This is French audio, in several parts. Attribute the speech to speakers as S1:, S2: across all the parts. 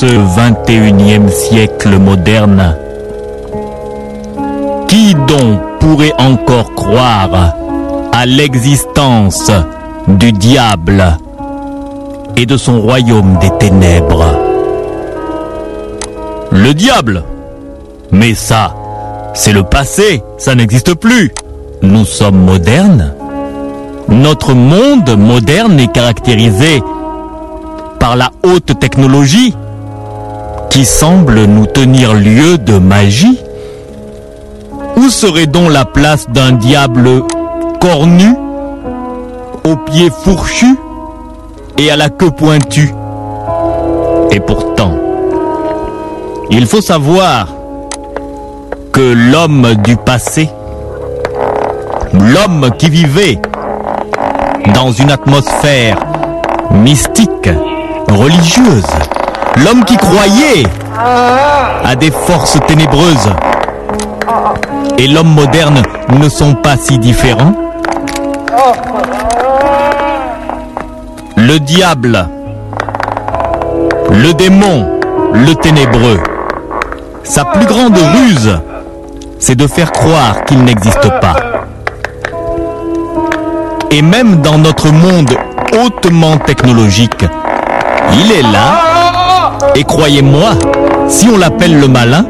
S1: Ce 21e siècle moderne, qui donc pourrait encore croire à l'existence du diable et de son royaume des ténèbres? Le diable Mais ça, c'est le passé, ça n'existe plus. Nous sommes modernes. Notre monde moderne est caractérisé par la haute technologie qui semble nous tenir lieu de magie. Où serait donc la place d'un diable cornu, aux pieds fourchus et à la queue pointue? Et pourtant, il faut savoir que l'homme du passé, l'homme qui vivait dans une atmosphère mystique, religieuse, l'homme qui croyait à des forces ténébreuses et l'homme moderne ne sont pas si différents Le diable, le démon, le ténébreux, sa plus grande ruse, c'est de faire croire qu'il n'existe pas. Et même dans notre monde hautement technologique, il est là. Et croyez-moi, si on l'appelle le malin,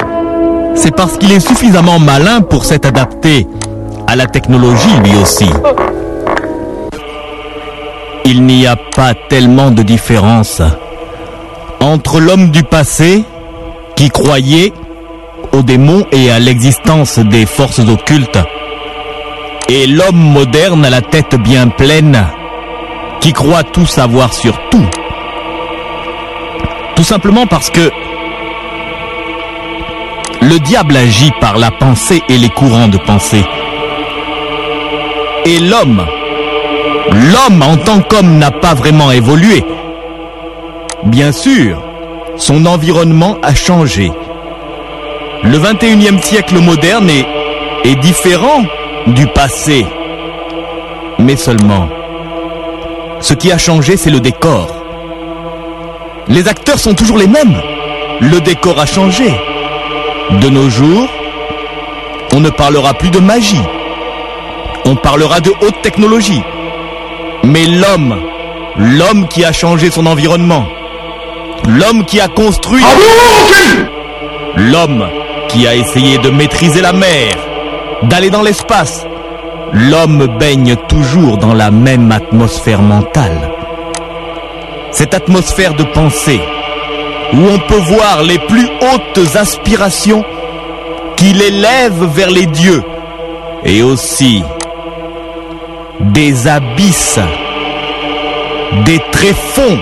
S1: c'est parce qu'il est suffisamment malin pour s'être adapté à la technologie lui aussi. Il n'y a pas tellement de différence entre l'homme du passé qui croyait aux démons et à l'existence des forces occultes et l'homme moderne à la tête bien pleine qui croit tout savoir sur tout. Tout simplement parce que le diable agit par la pensée et les courants de pensée. Et l'homme, l'homme en tant qu'homme n'a pas vraiment évolué. Bien sûr, son environnement a changé. Le 21e siècle moderne est, est différent du passé. Mais seulement, ce qui a changé, c'est le décor. Les acteurs sont toujours les mêmes. Le décor a changé. De nos jours, on ne parlera plus de magie. On parlera de haute technologie. Mais l'homme, l'homme qui a changé son environnement, l'homme qui a construit, l'homme qui a essayé de maîtriser la mer, d'aller dans l'espace, l'homme baigne toujours dans la même atmosphère mentale. Cette atmosphère de pensée où on peut voir les plus hautes aspirations qui l'élèvent vers les dieux et aussi des abysses, des tréfonds,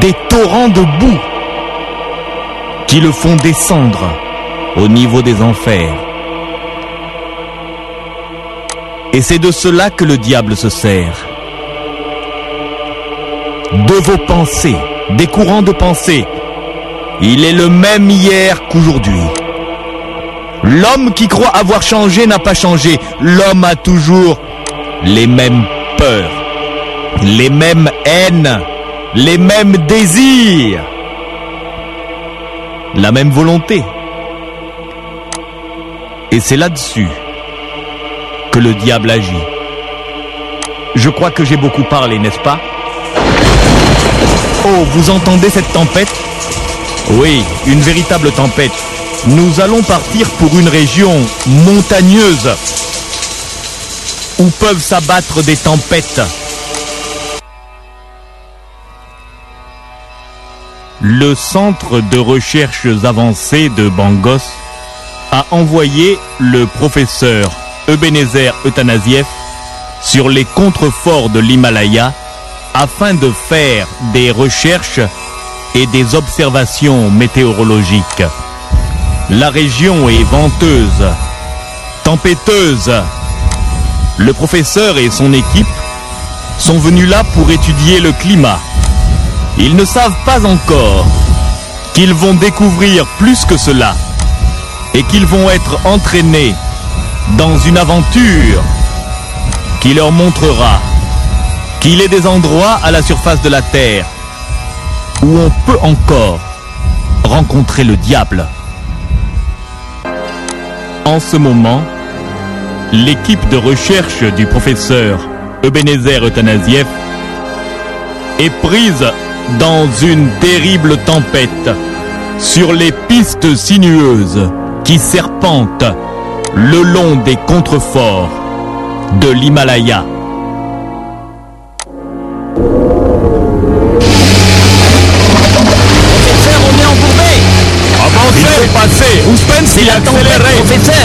S1: des torrents de boue qui le font descendre au niveau des enfers. Et c'est de cela que le diable se sert. De vos pensées, des courants de pensée. Il est le même hier qu'aujourd'hui. L'homme qui croit avoir changé n'a pas changé. L'homme a toujours les mêmes peurs, les mêmes haines, les mêmes désirs, la même volonté. Et c'est là-dessus que le diable agit. Je crois que j'ai beaucoup parlé, n'est-ce pas? Oh, vous entendez cette tempête? Oui, une véritable tempête. Nous allons partir pour une région montagneuse où peuvent s'abattre des tempêtes. Le centre de recherches avancées de Bangos a envoyé le professeur Ebenezer Euthanasieff sur les contreforts de l'Himalaya afin de faire des recherches et des observations météorologiques. La région est venteuse, tempêteuse. Le professeur et son équipe sont venus là pour étudier le climat. Ils ne savent pas encore qu'ils vont découvrir plus que cela et qu'ils vont être entraînés dans une aventure qui leur montrera qu'il est des endroits à la surface de la Terre où on peut encore rencontrer le diable. En ce moment, l'équipe de recherche du professeur Ebenezer Euthanasieff est prise dans une terrible tempête sur les pistes sinueuses qui serpentent le long des contreforts de l'Himalaya.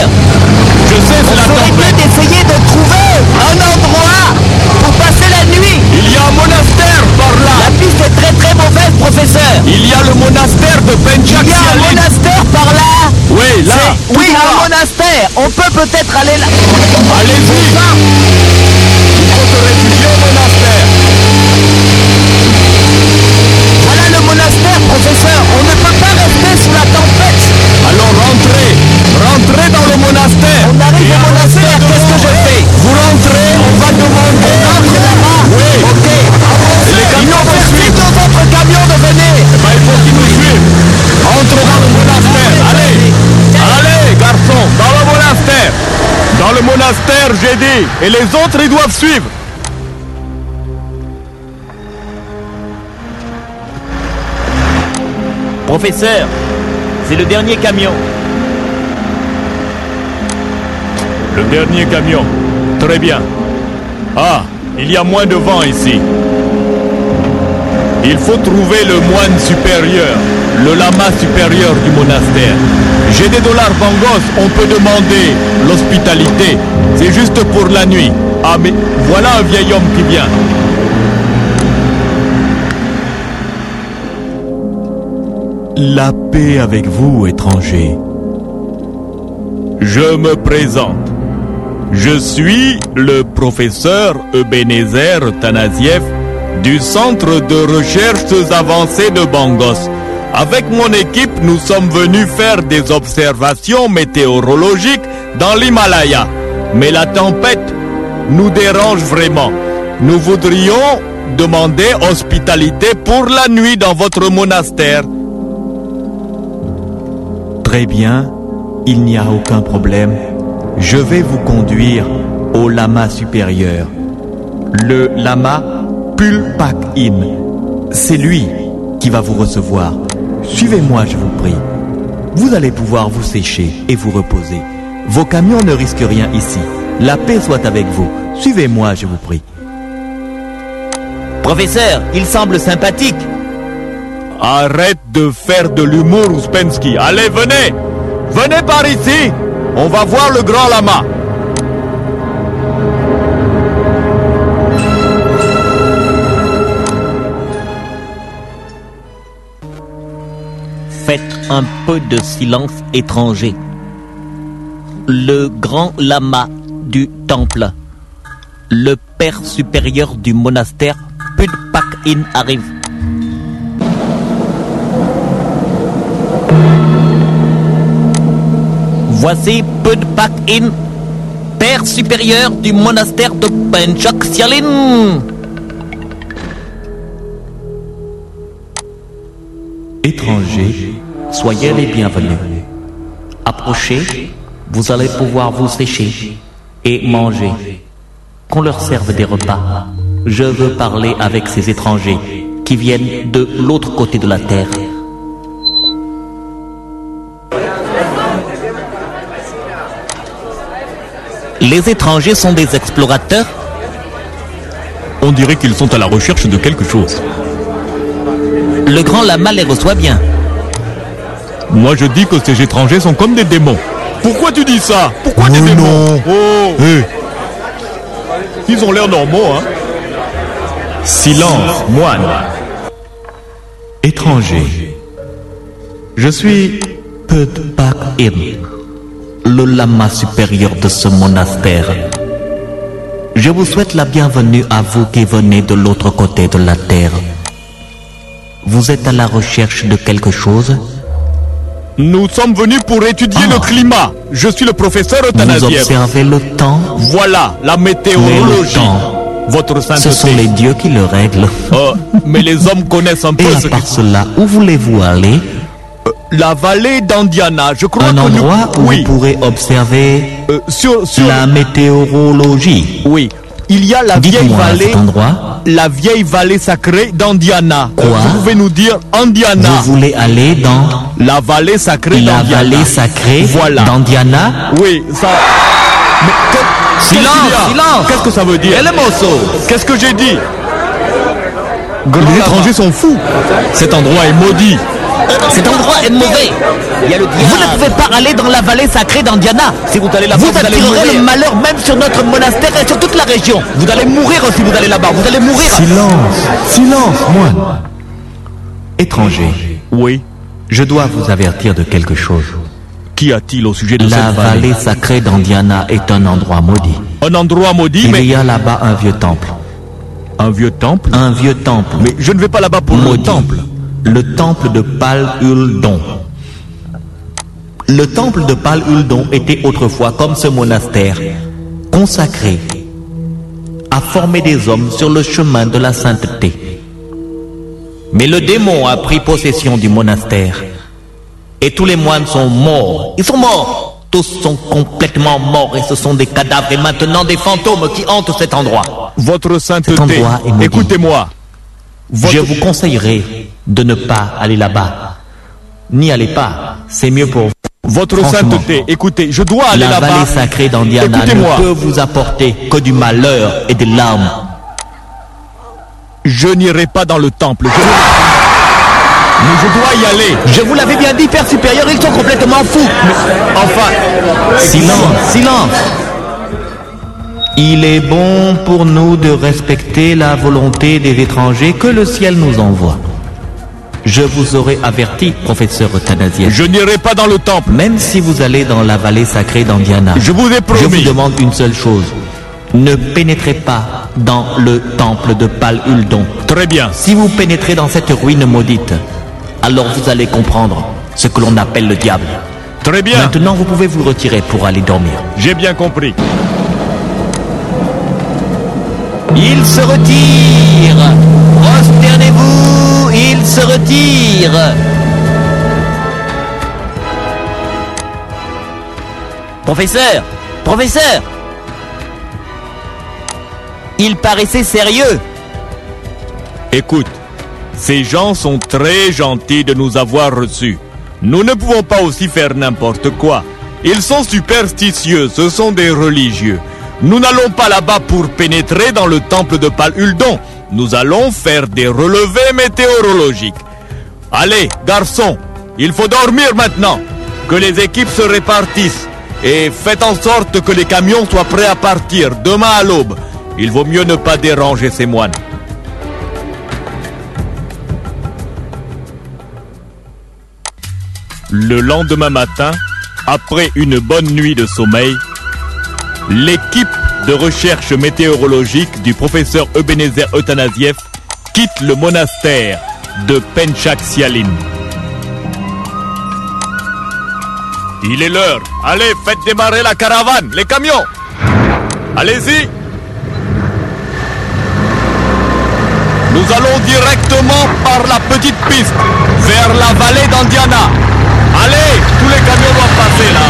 S2: Professeur
S1: Je sais, c'est la
S2: On ferait mieux
S1: tempête.
S2: d'essayer de trouver un endroit pour passer la nuit
S1: Il y a un monastère par
S2: La
S1: là.
S2: piste est très très mauvaise, professeur
S1: Il y a le monastère de Penchak
S2: Il y a un monastère par là
S1: Oui, là.
S2: Oui, un monastère On peut peut-être aller là
S1: Allez-y. Il faut se réfugier au monastère. J'ai dit. Et les autres, ils doivent suivre.
S2: Professeur, c'est le dernier camion.
S1: Le dernier camion. Très bien. Ah, il y a moins de vent ici. Il faut trouver le moine supérieur, le lama supérieur du monastère. J'ai des dollars bangos, on peut demander l'hospitalité. C'est juste pour la nuit. Ah mais voilà un vieil homme qui vient. La paix avec vous, étranger. Je me présente. Je suis le professeur Ebenezer Tanasiev du Centre de recherches avancées de Bangos. Avec mon équipe, nous sommes venus faire des observations météorologiques dans l'Himalaya. Mais la tempête nous dérange vraiment. Nous voudrions demander hospitalité pour la nuit dans votre monastère. Très bien, il n'y a aucun problème. Je vais vous conduire au lama supérieur. Le lama Pulpak In. C'est lui qui va vous recevoir. Suivez-moi, je vous prie. Vous allez pouvoir vous sécher et vous reposer. Vos camions ne risquent rien ici. La paix soit avec vous. Suivez-moi, je vous prie.
S2: Professeur, il semble sympathique.
S1: Arrête de faire de l'humour, Ouspensky. Allez, venez Venez par ici On va voir le grand lama.
S2: Faites un peu de silence étranger. Le grand lama du temple, le père supérieur du monastère Pudpak In arrive. Voici Pudpak In, père supérieur du monastère de Penchak Sialin.
S1: Étranger,
S2: Soyez les bienvenus. Approchez, vous allez pouvoir vous sécher et manger. Qu'on leur serve des repas. Je veux parler avec ces étrangers qui viennent de l'autre côté de la terre. Les étrangers sont des explorateurs
S1: on dirait qu'ils sont à la recherche de quelque chose.
S2: Le grand lama les reçoit bien.
S1: Moi je dis que ces étrangers sont comme des démons. Pourquoi tu dis ça Pourquoi des
S3: Oh
S1: démons
S3: non.
S1: Oh Ils ont l'air normaux, hein Silence, moine. Étranger.
S2: Je suis Pudpak In, le lama supérieur de ce monastère. Je vous souhaite la bienvenue à vous qui venez de l'autre côté de la terre. Vous êtes à la recherche de quelque chose?
S1: Nous sommes venus pour étudier
S2: Ah.
S1: le climat. Je suis le professeur
S2: Vous
S1: Euthanasiev.
S2: observez le temps
S1: Voilà la météorologie. Votre sainteté.
S2: Ce sont les dieux qui le règlent.
S1: Oh, mais les hommes connaissent un peu
S2: Et
S1: ce
S2: à part
S1: qui...
S2: cela, où voulez-vous aller?
S1: La vallée d'Andiana, je crois
S2: Un
S1: que nous-
S2: endroit où
S1: Oui,
S2: vous pourrez observer
S1: euh, sur... sur...
S2: la météorologie.
S1: Oui, il y a la vieille vallée... La vieille vallée sacrée d'Andiana.
S2: Quoi?
S1: Vous pouvez nous dire Andiana.
S2: Vous voulez aller dans
S1: La vallée sacrée
S2: la
S1: d'Andiana.
S2: vallée sacrée
S1: Voilà.
S2: d'Andiana?
S1: Oui, ça... Mais que-
S2: Silence, silence.
S1: Qu'est-ce que ça veut dire?
S2: Et le morceau
S1: Qu'est-ce que j'ai dit? Les étrangers sont fous. Cet endroit est maudit.
S2: Cet endroit est mauvais. Vous ne pouvez pas aller dans la vallée sacrée d'Andiana.
S1: Si vous allez là-bas,
S2: Vous attirerez
S1: mourir.
S2: le malheur même sur notre monastère et sur toute la région. Vous allez mourir si vous allez là-bas. Vous allez mourir.
S4: Silence, silence, moine. Étranger,
S1: Oui.
S2: Je dois vous avertir de quelque chose.
S1: Qu'y a-t-il au sujet de
S2: La
S1: cette vallée?
S2: vallée sacrée d'Andiana est un endroit maudit.
S1: Un endroit maudit,
S2: Il
S1: mais
S2: y a là-bas un vieux temple.
S1: un vieux temple?
S2: Un vieux temple.
S1: Mais je ne vais pas là-bas pour le
S2: maudit.
S1: temple.
S2: Le temple de Pal-Uldon. Le temple de Pal-Uldon était autrefois, comme ce monastère, consacré à former des hommes sur le chemin de la sainteté. Mais le démon a pris possession du monastère et tous les moines sont morts. Ils sont morts. Tous sont complètement morts et ce sont des cadavres et maintenant des fantômes qui hantent cet endroit.
S1: Votre sainteté. Écoutez-moi. Votre-
S2: Je vous conseillerais de ne pas aller là-bas. N'y allez pas. C'est mieux pour vous.
S1: Votre sainteté. Écoutez, je dois aller
S2: La
S1: là-bas.
S2: vallée sacrée d'Andiana ne peut vous apporter que du malheur et des larmes.
S1: Je n'irai pas dans le temple. Je... Mais je dois y aller.
S2: Je vous l'avais bien dit, Père supérieur, ils sont complètement fous.
S1: Enfin,
S2: Silence, silence. Il est bon pour nous de respecter la volonté des étrangers que le ciel nous envoie. Je vous aurais averti, professeur Euthanasie.
S1: je n'irai pas dans le temple.
S2: Même si vous allez dans la vallée sacrée d'Andiana,
S1: Je vous ai
S2: je
S1: promis.
S2: vous demande une seule chose. Ne pénétrez pas dans le temple de Pal-Uldon.
S1: Très bien.
S2: Si vous pénétrez dans cette ruine maudite, alors vous allez comprendre ce que l'on appelle le diable.
S1: Très bien.
S2: Maintenant, vous pouvez vous retirer pour aller dormir.
S1: J'ai bien compris.
S2: Il se retire Prosternez-vous Il se retire Professeur Professeur Il paraissait sérieux
S1: Écoute, ces gens sont très gentils de nous avoir reçus. Nous ne pouvons pas aussi faire n'importe quoi. Ils sont superstitieux, ce sont des religieux. Nous n'allons pas là-bas pour pénétrer dans le temple de Pal-Uldon. Nous allons faire des relevés météorologiques. Allez, garçons, il faut dormir maintenant. Que les équipes se répartissent. Et faites en sorte que les camions soient prêts à partir demain à l'aube. Il vaut mieux ne pas déranger ces moines. Le lendemain matin, après une bonne nuit de sommeil, l'équipe de recherche météorologique du professeur Ebenezer Euthanasiev quitte le monastère de Penchak Sialin. Il est l'heure. Allez, faites démarrer la caravane, les camions. Allez-y. Nous allons directement par la petite piste vers la vallée d'Andiana. Allez, tous les camions doivent passer là.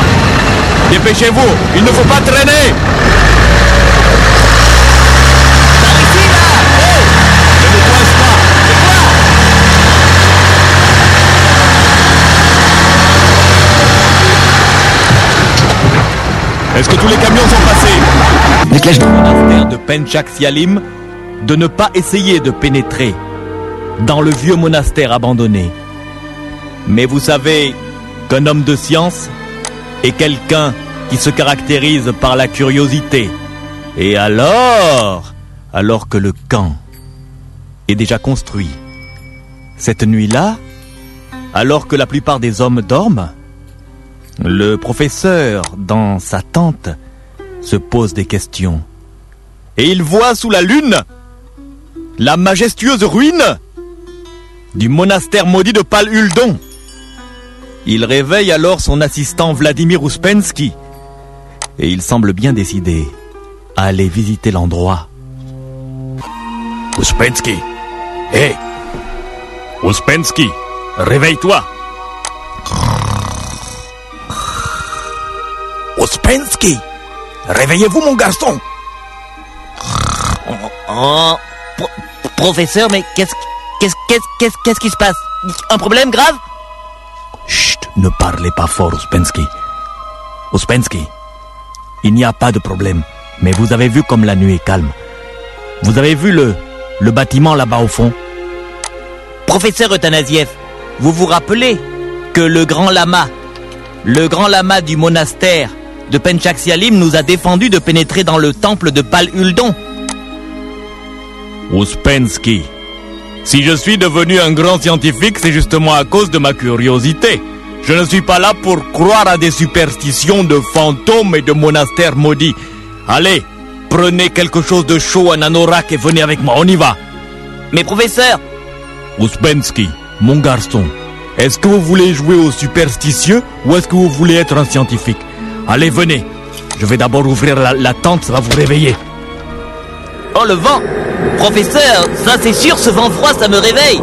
S1: Dépêchez-vous, il ne faut pas traîner.
S2: Par ici, là
S1: Ne me coince pas. Est-ce que tous les camions sont passés Le monastère de Penchak Sialim de ne pas essayer de pénétrer dans le vieux monastère abandonné. Mais vous savez qu'un homme de science est quelqu'un qui se caractérise par la curiosité. Et alors, alors que le camp est déjà construit, cette nuit-là, alors que la plupart des hommes dorment, le professeur, dans sa tente, se pose des questions. Et il voit sous la lune la majestueuse ruine du monastère maudit de Pal-Uldon. Il réveille alors son assistant Vladimir Ouspensky et il semble bien décidé à aller visiter l'endroit Uspensky Hé Uspensky Réveille-toi Uspensky Réveillez-vous, mon garçon.
S2: Oh, pro- professeur, mais qu'est-ce qu'est-ce qu'est-ce qu'est-ce qu'est-ce qui se passe? Un problème grave?
S1: Chut, ne parlez pas fort, Uspensky. Uspensky, il n'y a pas de problème, mais vous avez vu comme la nuit est calme. Vous avez vu le, le bâtiment là-bas au fond?
S2: Professeur Euthanasiev, vous vous rappelez que le grand lama, le grand lama du monastère de Penchaxialim nous a défendu de pénétrer dans le temple de Pal Uldon
S1: Uspensky, si je suis devenu un grand scientifique, c'est justement à cause de ma curiosité. Je ne suis pas là pour croire à des superstitions de fantômes et de monastères maudits. Allez, prenez quelque chose de chaud, un anorak et venez avec moi, on y va.
S2: Mais professeur,
S1: Uspensky, mon garçon, est-ce que vous voulez jouer aux superstitieux ou est-ce que vous voulez être un scientifique? Allez, venez. Je vais d'abord ouvrir la, la tente, ça va vous réveiller.
S2: oh le vent Professeur, ça c'est sûr, ce vent froid, ça me réveille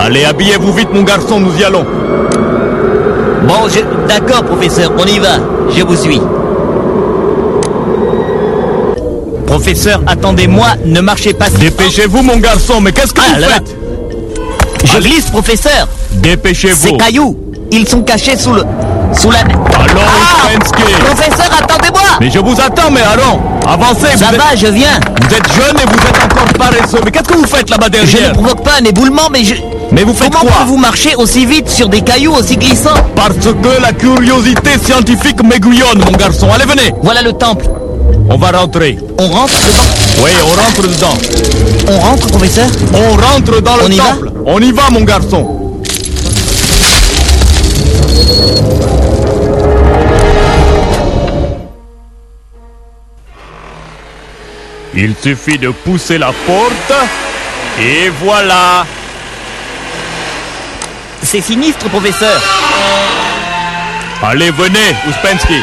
S1: Allez, habillez-vous vite, mon garçon, nous y allons.
S2: Bon, je... D'accord, professeur, on y va. Je vous suis. Professeur, attendez-moi, ne marchez pas si
S1: Dépêchez-vous, mon garçon, mais qu'est-ce que
S2: Ah
S1: vous
S2: là là.
S1: faites?
S2: Je glisse, professeur Ces
S1: Dépêchez-vous.
S2: cailloux, ils sont cachés sous le... Sous la...
S1: Allons,
S2: Ah. Professeur, attendez-moi
S1: Mais je vous attends, mais allons, avancez.
S2: Ça
S1: vous, êtes,
S2: va, je viens
S1: vous êtes jeune et vous êtes encore paresseux. Mais qu'est-ce que vous faites là-bas
S2: Je ne
S1: derrière
S2: provoque pas un éboulement, mais je...
S1: Mais vous faites
S2: Comment
S1: quoi
S2: pouvez-vous marcher aussi vite sur des cailloux aussi glissants
S1: Parce que la curiosité scientifique m'aiguillonne, mon garçon. Allez, venez.
S2: Voilà le temple.
S1: On va rentrer.
S2: On rentre dedans
S1: Oui, on rentre dedans.
S2: On rentre, professeur
S1: On rentre dans le
S2: On y va
S1: temple. On y va, mon garçon. Il suffit de pousser la porte. Et voilà.
S2: C'est sinistre, professeur.
S1: Allez, venez, Uspensky.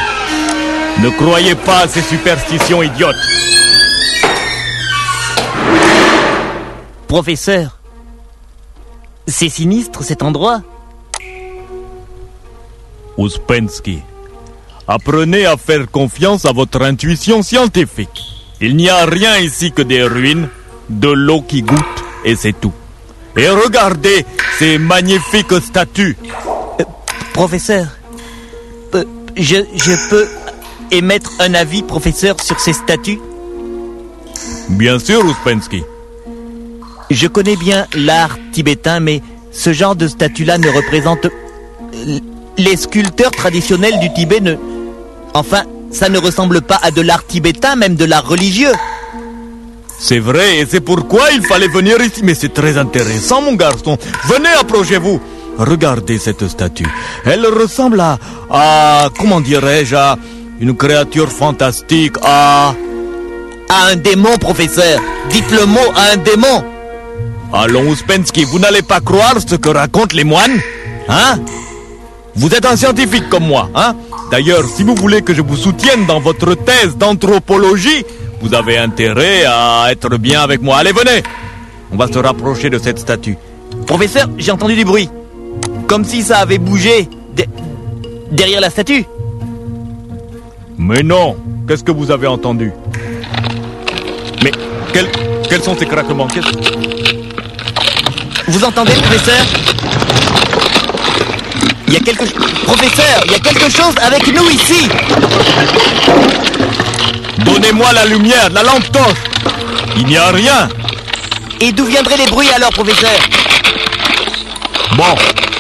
S1: Ne croyez pas à ces superstitions idiotes.
S2: Professeur. C'est sinistre cet endroit?
S1: Uspensky, apprenez à faire confiance à votre intuition scientifique. Il n'y a rien ici que des ruines, de l'eau qui goûte, et c'est tout. Et regardez ces magnifiques statues.
S2: Professeur. euh, je, je peux émettre un avis, professeur, sur ces statues?
S1: Bien sûr, Uspensky.
S2: Je connais bien l'art tibétain, mais ce genre de statue-là ne représente... euh, Les sculpteurs traditionnels du Tibet ne... Enfin, ça ne ressemble pas à de l'art tibétain, même de l'art religieux.
S1: C'est vrai, et c'est pourquoi il fallait venir ici. Mais c'est très intéressant, mon garçon. Venez, approchez-vous. Regardez cette statue. Elle ressemble à... à... comment dirais-je À une créature fantastique, à...
S2: À un démon, professeur. Dites le mot à un démon.
S1: Allons, Uspensky, vous n'allez pas croire ce que racontent les moines Hein? Vous êtes un scientifique comme moi, hein? D'ailleurs, si vous voulez que je vous soutienne dans votre thèse d'anthropologie, vous avez intérêt à être bien avec moi. Allez, venez On va se rapprocher de cette statue.
S2: Professeur, j'ai entendu du bruit. Comme si ça avait bougé de- derrière la statue.
S1: Mais non Qu'est-ce que vous avez entendu? Mais quels, sont ces craquements?
S2: Vous entendez, professeur? Il y a quelque chose... Professeur, il y a quelque chose avec nous ici
S1: Donnez-moi la lumière, la lampe torche Il n'y a rien
S2: Et d'où viendraient les bruits alors, professeur?
S1: Bon,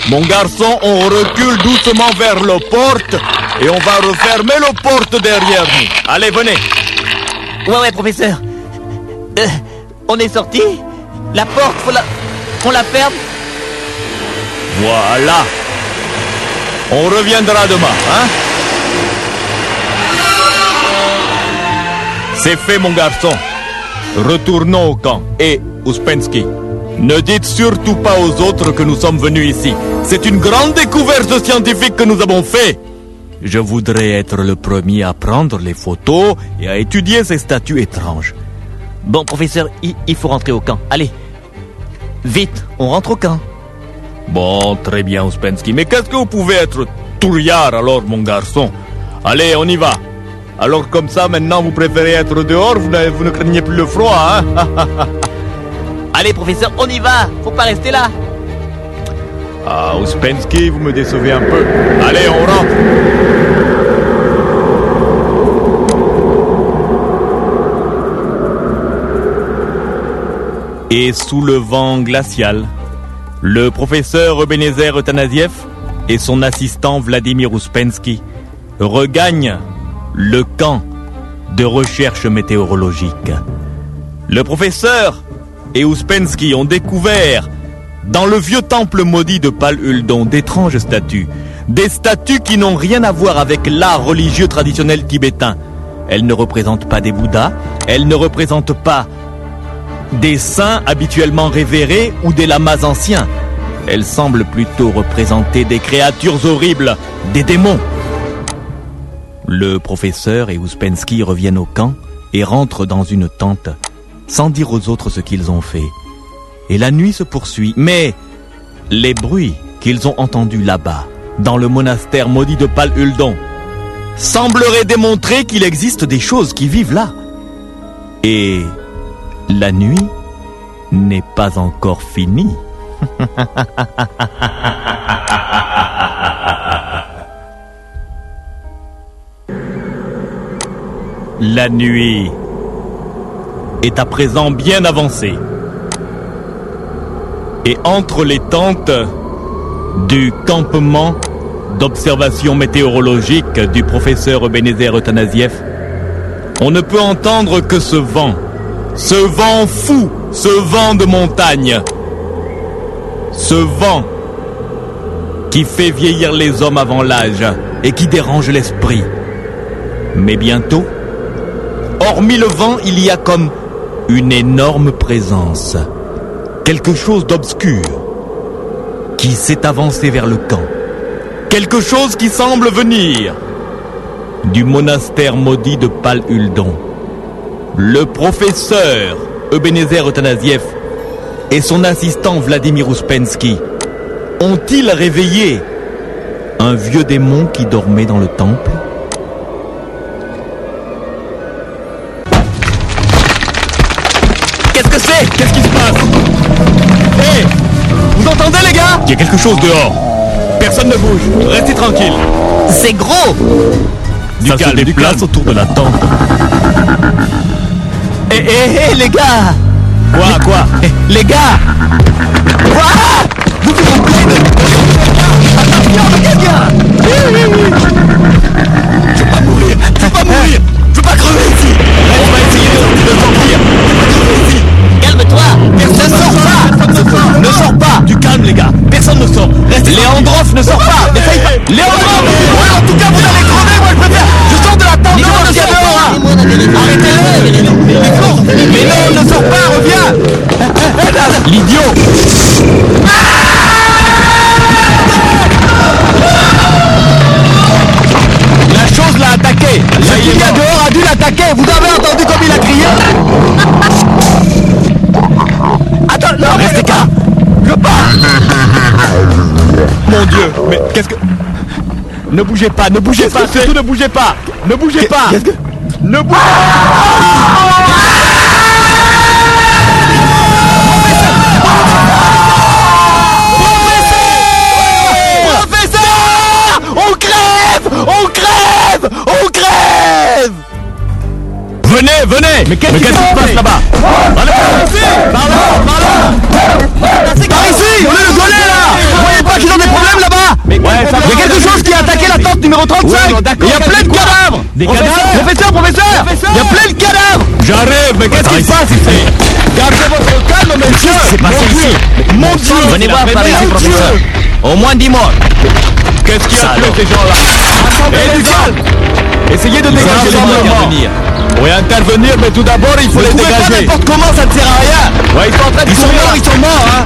S1: mon garçon, on recule doucement vers la porte et on va refermer la porte derrière nous. Allez, venez.
S2: Ouais, ouais, professeur. Euh, on est sorti La porte, faut la... On la ferme
S1: Voilà. On reviendra demain, hein C'est fait, mon garçon. Retournons au camp. Et, Uspensky, ne dites surtout pas aux autres que nous sommes venus ici. C'est une grande découverte scientifique que nous avons fait. Je voudrais être le premier à prendre les photos et à étudier ces statues étranges.
S2: Bon, professeur, il faut rentrer au camp. Allez, vite, on rentre au camp.
S1: Bon, très bien, Ouspensky. Mais qu'est-ce que vous pouvez être touillard alors, mon garçon? Allez, on y va. Alors comme ça, maintenant, vous préférez être dehors, vous, vous ne craignez plus le froid, hein?
S2: Allez, professeur, on y va. Faut pas rester là.
S1: Ah, Ouspensky, vous me décevez un peu. Allez, on rentre. Et sous le vent glacial, le professeur Ebenezer Eutanasiev et son assistant Vladimir Ouspensky regagnent le camp de recherche météorologique. Le professeur et Ouspensky ont découvert dans le vieux temple maudit de Pal Uldon d'étranges statues. Des statues qui n'ont rien à voir avec l'art religieux traditionnel tibétain. Elles ne représentent pas des Bouddhas, elles ne représentent pas des saints habituellement révérés ou des lamas anciens. Elles semblent plutôt représenter des créatures horribles, des démons. Le professeur et Ouspensky reviennent au camp et rentrent dans une tente sans dire aux autres ce qu'ils ont fait. Et la nuit se poursuit, mais les bruits qu'ils ont entendus là-bas, dans le monastère maudit de Pal Uldon, sembleraient démontrer qu'il existe des choses qui vivent là. Et la nuit n'est pas encore finie. La nuit est à présent bien avancée. Et entre les tentes du campement d'observation météorologique du professeur Ebenezer Eutanasiev, on ne peut entendre que ce vent, ce vent fou, ce vent de montagne, ce vent qui fait vieillir les hommes avant l'âge et qui dérange l'esprit. Mais bientôt, hormis le vent, il y a comme une énorme présence, quelque chose d'obscur qui s'est avancé vers le camp, quelque chose qui semble venir du monastère maudit de Pal Uldon. Le professeur Ebenezer Eutanasiev et son assistant Vladimir Ouspensky ont-ils réveillé un vieux démon qui dormait dans le temple?
S2: Qu'est-ce que c'est?
S1: Qu'est-ce qui se passe? Hé Vous entendez les gars? Il y a quelque chose dehors. Personne ne bouge. Restez tranquille.
S2: C'est gros
S1: Du
S5: Ça se déplace autour de la tente.
S2: Hé, hé, hé, les gars.
S1: Quoi Quoi?
S2: Eh, Les gars. Ouah Vous vous rappelez de... Attention, le gars
S1: Je veux pas mourir. Je veux pas mourir. Je veux pas crever ici. On va essayer de, de sortir ici.
S2: Calme-toi. Ne sors pas. Ne sors pas.
S1: Du calme les gars. Personne ne sort. Restez
S2: Léandroff ne sort pas. N'essaye pas Léandroff. Ouais, en tout cas, vous allez Arrêtez-le Mais non, ne sors pas, reviens
S1: L'idiot La chose l'a attaqué
S2: Ce qu'il y a dehors a dû l'attaquer Vous avez entendu comme il a crié Attends, non, restez Je pars
S1: Mon dieu Mais qu'est-ce que... Ne bougez pas, ne bougez pas, surtout ne bougez pas Ne bougez pas
S2: qu'est-ce que-
S1: Bougez
S2: Professeur. On crève On crève On crève.
S1: Venez, venez. Mais qu'est-ce qui se passe là-bas? Par là, par là.
S2: Par ici On est le golé là. Vous voyez pas qu'ils ont des problèmes là-bas?
S1: Ça
S2: Il y a quelque chose qui a attaqué la tente numéro 35
S1: Ouais, bon, d'accord,
S2: Il y a plein de
S1: quoi?
S2: cadavres
S1: Des
S2: Professeur,
S1: cadavres
S2: Professeur, professeur. Il y a plein de cadavres.
S1: J'arrive, mais qu'est-ce qui se passe ici? Gardez votre calme, messieurs
S2: s'est passé ici?
S1: Mon Dieu.
S2: Venez voir par ici, professeur. Au moins dis-moi
S1: Qu'est-ce qui a
S2: alors.
S1: ces gens-là? Eh, du calme. Essayez de dégager l'environnement
S2: intervenir.
S1: Oui, intervenir, mais tout d'abord, il faut
S2: Vous
S1: les
S2: pouvez pas
S1: dégager.
S2: n'importe comment, ça ne sert à rien.
S1: Ouais, ils sont en train de
S2: Ils sont
S1: courir,
S2: morts, ils sont morts, hein.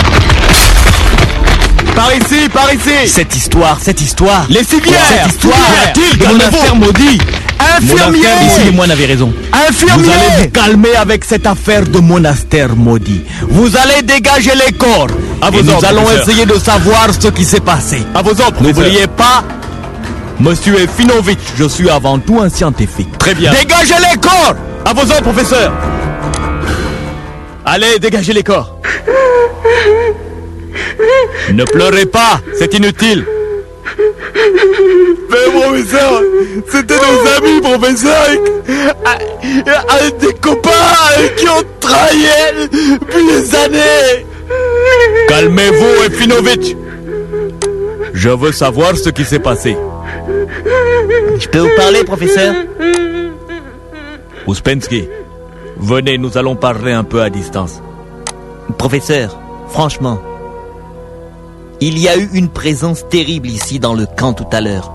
S1: Par ici, par ici.
S2: Cette histoire, cette histoire.
S1: Les civières.
S2: Cette histoire. De
S1: Calmez-vous.
S2: monastère maudit
S1: Infirmier
S2: Ici, les moines avaient raison.
S1: Infirmier
S2: Vous allez vous calmer avec cette affaire de monastère maudit. Vous allez dégager les corps.
S1: À vos
S2: et nous allons
S1: professeur.
S2: essayer de savoir ce qui s'est passé.
S1: À vos ordres.
S2: N'oubliez pas, Monsieur Efinovitch, je suis avant tout un scientifique.
S1: Très bien.
S2: Dégagez les corps
S1: À vos ordres, professeur Allez, dégagez les corps Ne pleurez pas, c'est inutile Mais professeur, c'était nos amis, professeur Des copains qui ont travaillé depuis des années Calmez-vous, Efinovitch Je veux savoir ce qui s'est passé.
S2: Je peux vous parler, professeur?
S1: Ouspensky, venez, nous allons parler un peu à distance.
S2: Professeur, franchement, il y a eu une présence terrible ici dans le camp tout à l'heure.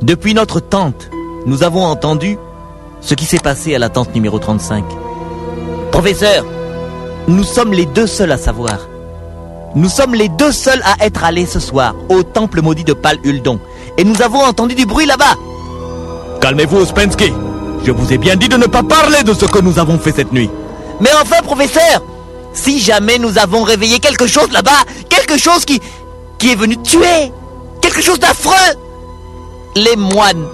S2: Depuis notre tente, nous avons entendu ce qui s'est passé à la tente numéro 35. Professeur, nous sommes les deux seuls à savoir. Nous sommes les deux seuls à être allés ce soir au temple maudit de Pal Uldon. Et nous avons entendu du bruit là-bas.
S1: Calmez-vous, Ouspensky. Je vous ai bien dit de ne pas parler de ce que nous avons fait cette nuit.
S2: Mais enfin, professeur, si jamais nous avons réveillé quelque chose là-bas, quelque chose qui, qui est venu tuer, quelque chose d'affreux, les moines,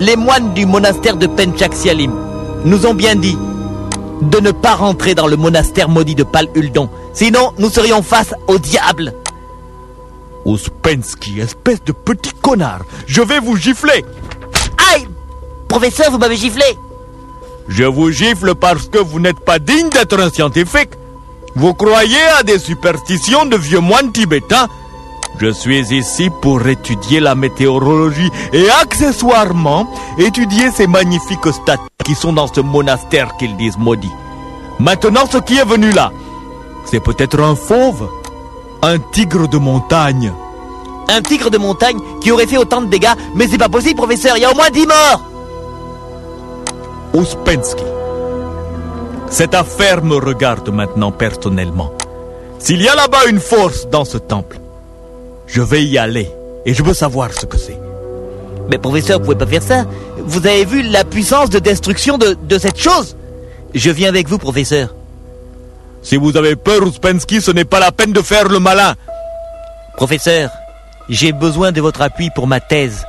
S2: les moines du monastère de Penchaxialim nous ont bien dit de ne pas rentrer dans le monastère maudit de Pal Uldon. Sinon, nous serions face au diable.
S1: Ouspensky, espèce de petit connard, je vais vous gifler.
S2: Aïe Professeur, vous m'avez giflé
S1: Je vous gifle parce que vous n'êtes pas digne d'être un scientifique. Vous croyez à des superstitions de vieux moines tibétains? Je suis ici pour étudier la météorologie et accessoirement étudier ces magnifiques statues qui sont dans ce monastère qu'ils disent maudit. Maintenant, ce qui est venu là, c'est peut-être un fauve, un tigre de montagne.
S2: Un tigre de montagne qui aurait fait autant de dégâts, mais c'est pas possible, professeur, il y a au moins 10 morts
S1: Ouspensky. Cette affaire me regarde maintenant personnellement. S'il y a là-bas une force dans ce temple, je vais y aller et je veux savoir ce que c'est.
S2: Mais professeur, vous pouvez pas faire ça. Vous avez vu la puissance de destruction de, de cette chose? Je viens avec vous, professeur.
S1: Si vous avez peur, Ouspensky, ce n'est pas la peine de faire le malin.
S2: Professeur, j'ai besoin de votre appui pour ma thèse.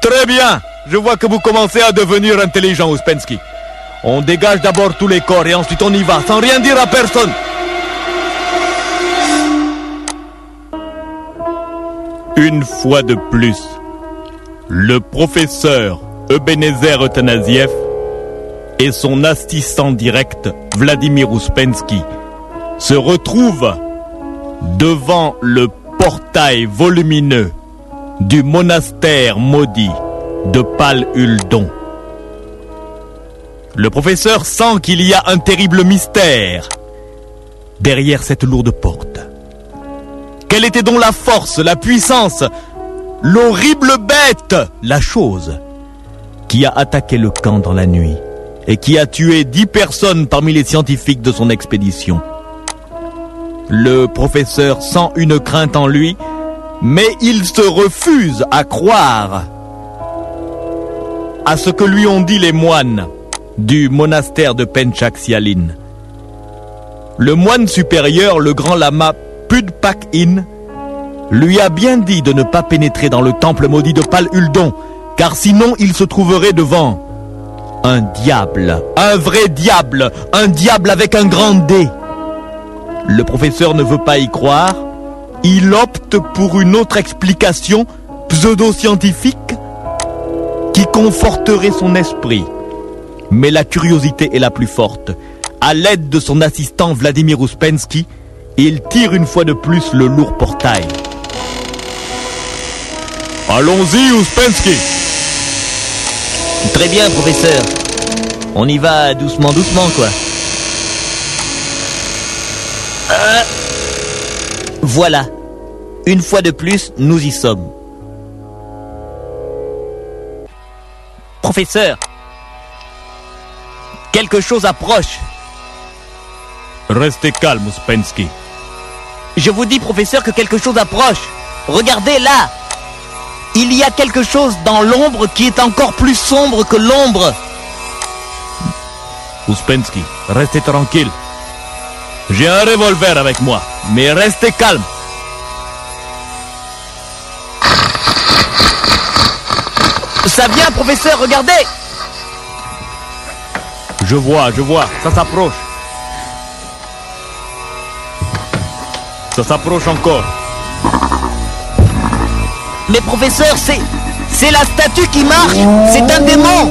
S1: Très bien. Je vois que vous commencez à devenir intelligent, Ouspensky. On dégage d'abord tous les corps et ensuite on y va, sans rien dire à personne. Une fois de plus, le professeur Ebenezer Eutanasiev et son assistant direct Vladimir Ouspensky se retrouvent devant le portail volumineux du monastère maudit de Pal Uldon. Le professeur sent qu'il y a un terrible mystère derrière cette lourde porte. Quelle était donc la force, la puissance, l'horrible bête, la chose qui a attaqué le camp dans la nuit et qui a tué dix personnes parmi les scientifiques de son expédition? Le professeur sent une crainte en lui, mais il se refuse à croire à ce que lui ont dit les moines du monastère de Penchaxialin. Le moine supérieur, le grand lama Pudpak In, lui a bien dit de ne pas pénétrer dans le temple maudit de Pal Uldon, car sinon il se trouverait devant un diable, un vrai diable, un diable avec un grand D. Le professeur ne veut pas y croire, il opte pour une autre explication pseudo-scientifique qui conforterait son esprit. Mais la curiosité est la plus forte. À l'aide de son assistant Vladimir Ouspensky, il tire une fois de plus le lourd portail. Allons-y, Ouspensky
S2: Très bien, professeur. On y va doucement, doucement, quoi. Euh, Voilà. Une fois de plus, nous y sommes. Professeur, quelque chose approche.
S1: Restez calme, Ouspensky.
S2: Je vous dis, professeur, que quelque chose approche. Regardez là. Il y a quelque chose dans l'ombre qui est encore plus sombre que l'ombre.
S1: Uspensky, restez tranquille. J'ai un revolver avec moi, mais restez calme.
S2: Ça vient, professeur, regardez
S1: Je vois, je vois, ça s'approche. Ça s'approche encore.
S2: Mais professeur, c'est... C'est la statue qui marche. C'est un démon.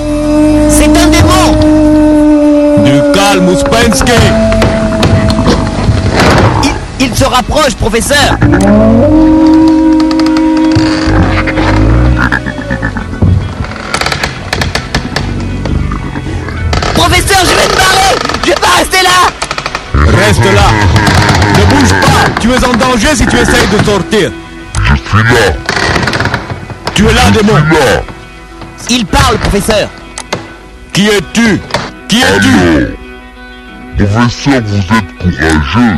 S2: C'est un démon.
S1: Du calme, Uspensky
S2: il, il se rapproche, Professeur,
S1: Reste là Ne bouge pas Tu es en danger si tu essayes de sortir
S6: Je suis là.
S1: Tu es là, démon
S6: Je suis là.
S2: Il parle, professeur
S1: Qui es-tu? Qui es-tu?
S6: Professeur, vous êtes courageux.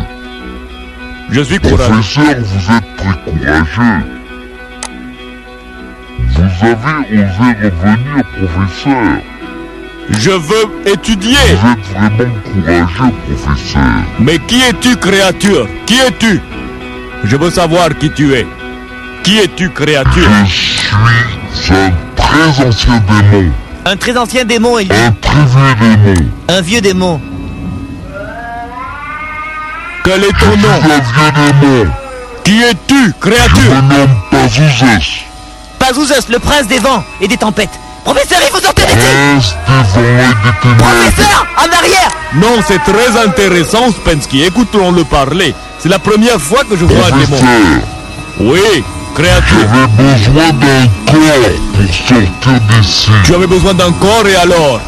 S1: Je suis courageux.
S6: Professeur, vous êtes très courageux. Vous avez osé revenir, professeur.
S1: Je veux étudier
S6: Vous êtes vraiment courageux, professeur.
S1: Mais qui es-tu, créature? Qui es-tu? Je veux savoir qui tu es. Qui es-tu, créature?
S6: Je suis un très ancien démon.
S2: Un très ancien démon, il dit.
S6: Un très vieux démon.
S2: Un vieux démon.
S1: Quel est
S6: Je
S1: ton
S6: suis
S1: nom
S6: un vieux démon.
S1: Qui es-tu,
S6: Je
S1: créature?
S6: me nomme Pazouzès.
S2: Pazouzos, le prince des vents et des tempêtes. Professeur, il faut sortir d'ici. Professeur, en arrière
S1: Non, c'est très intéressant, Spensky. Écoutons-le parler. C'est la première fois que je vois un démon.
S6: Professeur,
S1: Oui, créature.
S6: j'avais besoin d'un corps pour sortir d'ici.
S1: Tu avais besoin d'un corps et alors?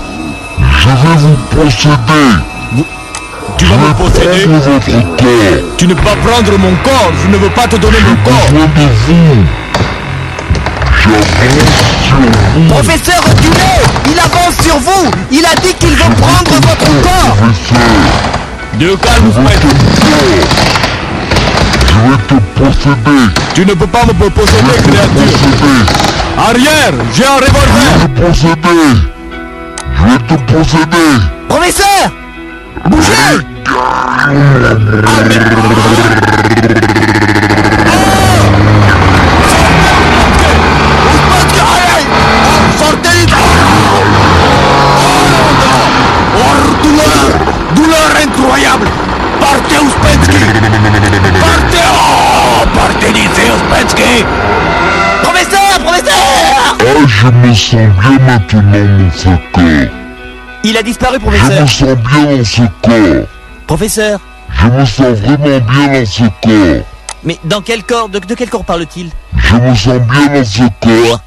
S6: Je vais vous posséder.
S1: Tu vas me posséder?
S6: Prendre votre corps.
S1: Tu ne peux pas prendre mon corps. Je ne veux pas te donner mon corps.
S6: Besoin de vous. J'avance
S2: Professeur, reculez Il avance sur vous Il a dit qu'il veut prendre votre corps.
S1: De calme.
S6: Je vais te posséder.
S1: Tu ne peux pas me
S6: te
S1: créature. Arrière J'ai un
S6: Je vais
S1: revolver
S6: te posséder. Je vais te posséder.
S2: Professeur Bougez
S6: sens bien maintenant, mon ce corps.
S2: Il a disparu,
S6: Je me
S2: professeur.
S6: sens bien dans ce corps.
S2: Professeur
S6: Je me sens vraiment bien dans ce corps.
S2: Mais dans quel corps? De, de quel corps parle-t-il?
S6: Je me sens bien dans ce corps.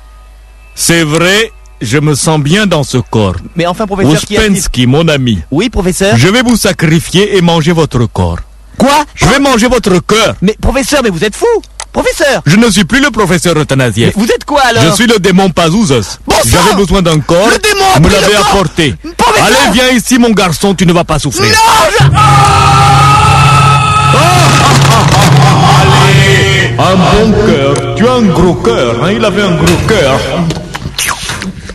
S1: C'est vrai, je me sens bien dans ce corps.
S2: Mais enfin, professeur, qui a-t-il
S1: Uspensky, mon ami,
S2: Oui, professeur
S1: je vais vous sacrifier et manger votre corps.
S2: Quoi?
S1: Je vais manger votre cœur.
S2: Mais professeur, mais vous êtes fou Professeur
S1: Je ne suis plus le professeur
S2: Mais
S1: Euthanasie.
S2: vous êtes quoi alors
S1: Je suis le démon Pazouzos.
S2: Bon
S1: J'avais besoin d'un corps.
S2: Le démon a
S1: Vous me l'avez apporté.
S2: Professeur
S1: Allez, viens ici, mon garçon, tu ne vas pas souffrir.
S2: Non
S1: Allez, un bon cœur. Tu as un gros cœur, hein Il avait un gros cœur.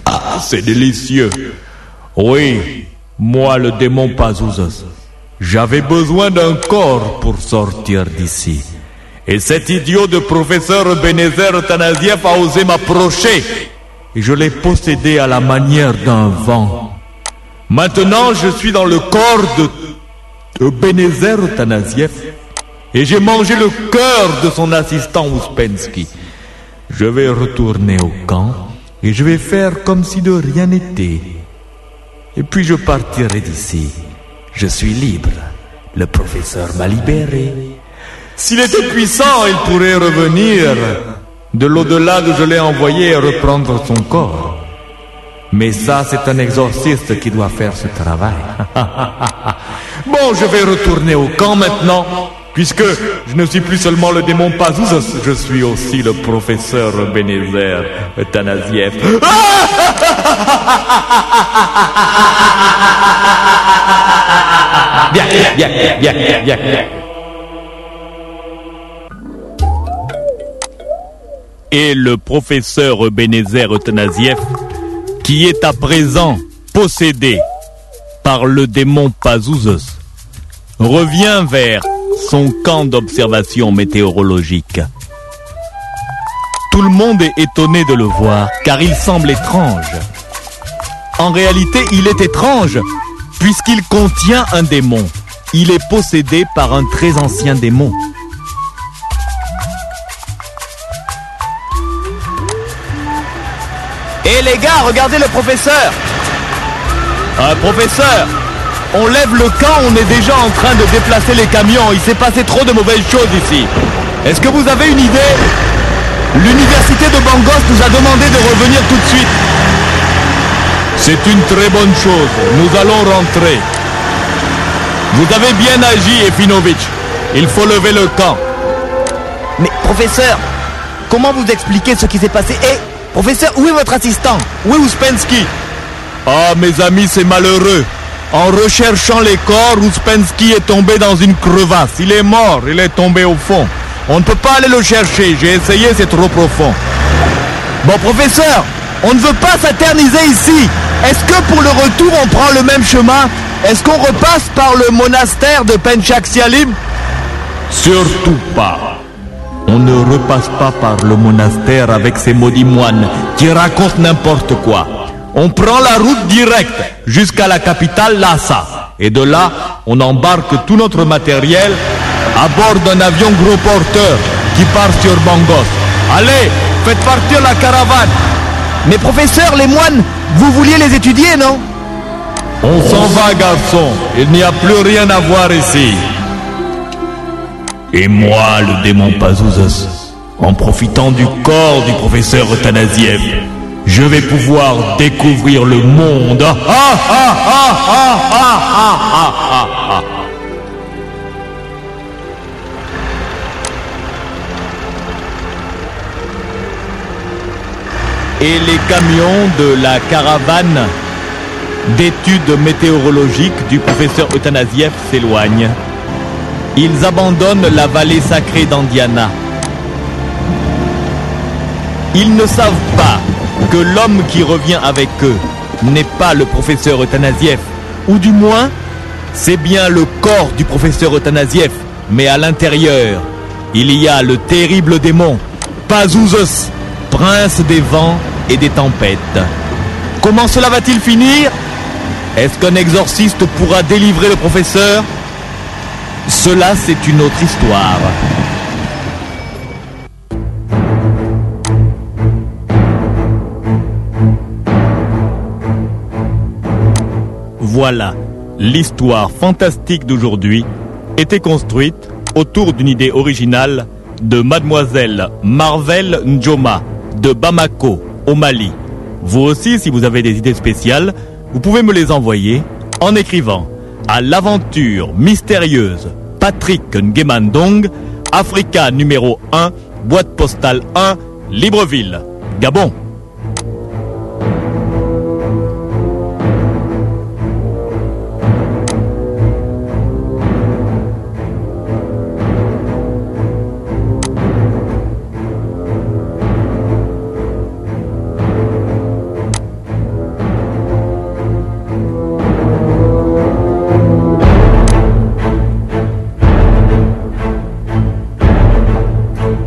S1: Ah, c'est délicieux. Oui, moi, le démon Pazouzos. J'avais besoin d'un corps pour sortir d'ici. Et cet idiot de professeur Benézer Tanaziev a osé m'approcher. Et je l'ai possédé à la manière d'un vent. Maintenant, je suis dans le corps de, de Benézer Tanaziev. Et j'ai mangé le cœur de son assistant Ouspensky. Je vais retourner au camp et je vais faire comme si de rien n'était. Et puis je partirai d'ici. Je suis libre. Le professeur m'a libéré. S'il était puissant, il pourrait revenir de l'au-delà que je l'ai envoyé et reprendre son corps. Mais ça, c'est un exorciste qui doit faire ce travail. bon, je vais retourner au camp maintenant, puisque je ne suis plus seulement le démon Pazouzos, je suis aussi le professeur Bénézer Tanaziev. Bien, bien, bien, bien, bien, et le professeur Ebenezer Eutanasieff, qui est à présent possédé par le démon Pazouzos, revient vers son camp d'observation météorologique. Tout le monde est étonné de le voir, car il semble étrange. En réalité, il est étrange, puisqu'il contient un démon. Il est possédé par un très ancien démon.
S2: Et les gars, regardez le professeur
S1: Un professeur On lève le camp, on est déjà en train de déplacer les camions. Il s'est passé trop de mauvaises choses ici. Est-ce que vous avez une idée? L'université de Bangos nous a demandé de revenir tout de suite. C'est une très bonne chose. Nous allons rentrer. Vous avez bien agi, Efinovitch. Il faut lever le camp.
S2: Mais professeur, comment vous expliquez ce qui s'est passé? Professeur, où est votre assistant? Où est Ouspensky?
S1: Ah, mes amis, c'est malheureux. En recherchant les corps, Ouspensky est tombé dans une crevasse. Il est mort, il est tombé au fond. On ne peut pas aller le chercher. J'ai essayé, c'est trop profond.
S2: Bon professeur, on ne veut pas s'éterniser ici. Est-ce que pour le retour on prend le même chemin? Est-ce qu'on repasse par le monastère de Penchak Sialim
S1: Surtout pas. On ne repasse pas par le monastère avec ces maudits moines qui racontent n'importe quoi. On prend la route directe jusqu'à la capitale Lhasa. Et de là, on embarque tout notre matériel à bord d'un avion gros porteur qui part sur Bangos. Allez, faites partir la caravane.
S2: Mais professeur, les moines, vous vouliez les étudier, non?
S1: On s'en va, garçon. Il n'y a plus rien à voir ici. Et moi, le démon Pazouzos, en profitant du corps du professeur Tanaziev, je vais pouvoir découvrir le monde. Et les camions de la caravane d'études météorologiques du professeur Euthanasiev s'éloignent. Ils abandonnent la vallée sacrée d'Andiana. Ils ne savent pas que l'homme qui revient avec eux n'est pas le professeur Eutanasiev, ou du moins, c'est bien le corps du professeur Eutanasiev, mais à l'intérieur, il y a le terrible démon, Pazouzos, prince des vents et des tempêtes. Comment cela va-t-il finir? Est-ce qu'un exorciste pourra délivrer le professeur? Cela, c'est une autre histoire. Voilà, l'histoire fantastique d'aujourd'hui était construite autour d'une idée originale de mademoiselle Marvel Njoma de Bamako, au Mali. Vous aussi, si vous avez des idées spéciales, vous pouvez me les envoyer en écrivant à l'aventure mystérieuse Patrick Ngemandong, Africa numéro 1, boîte postale 1, Libreville, Gabon.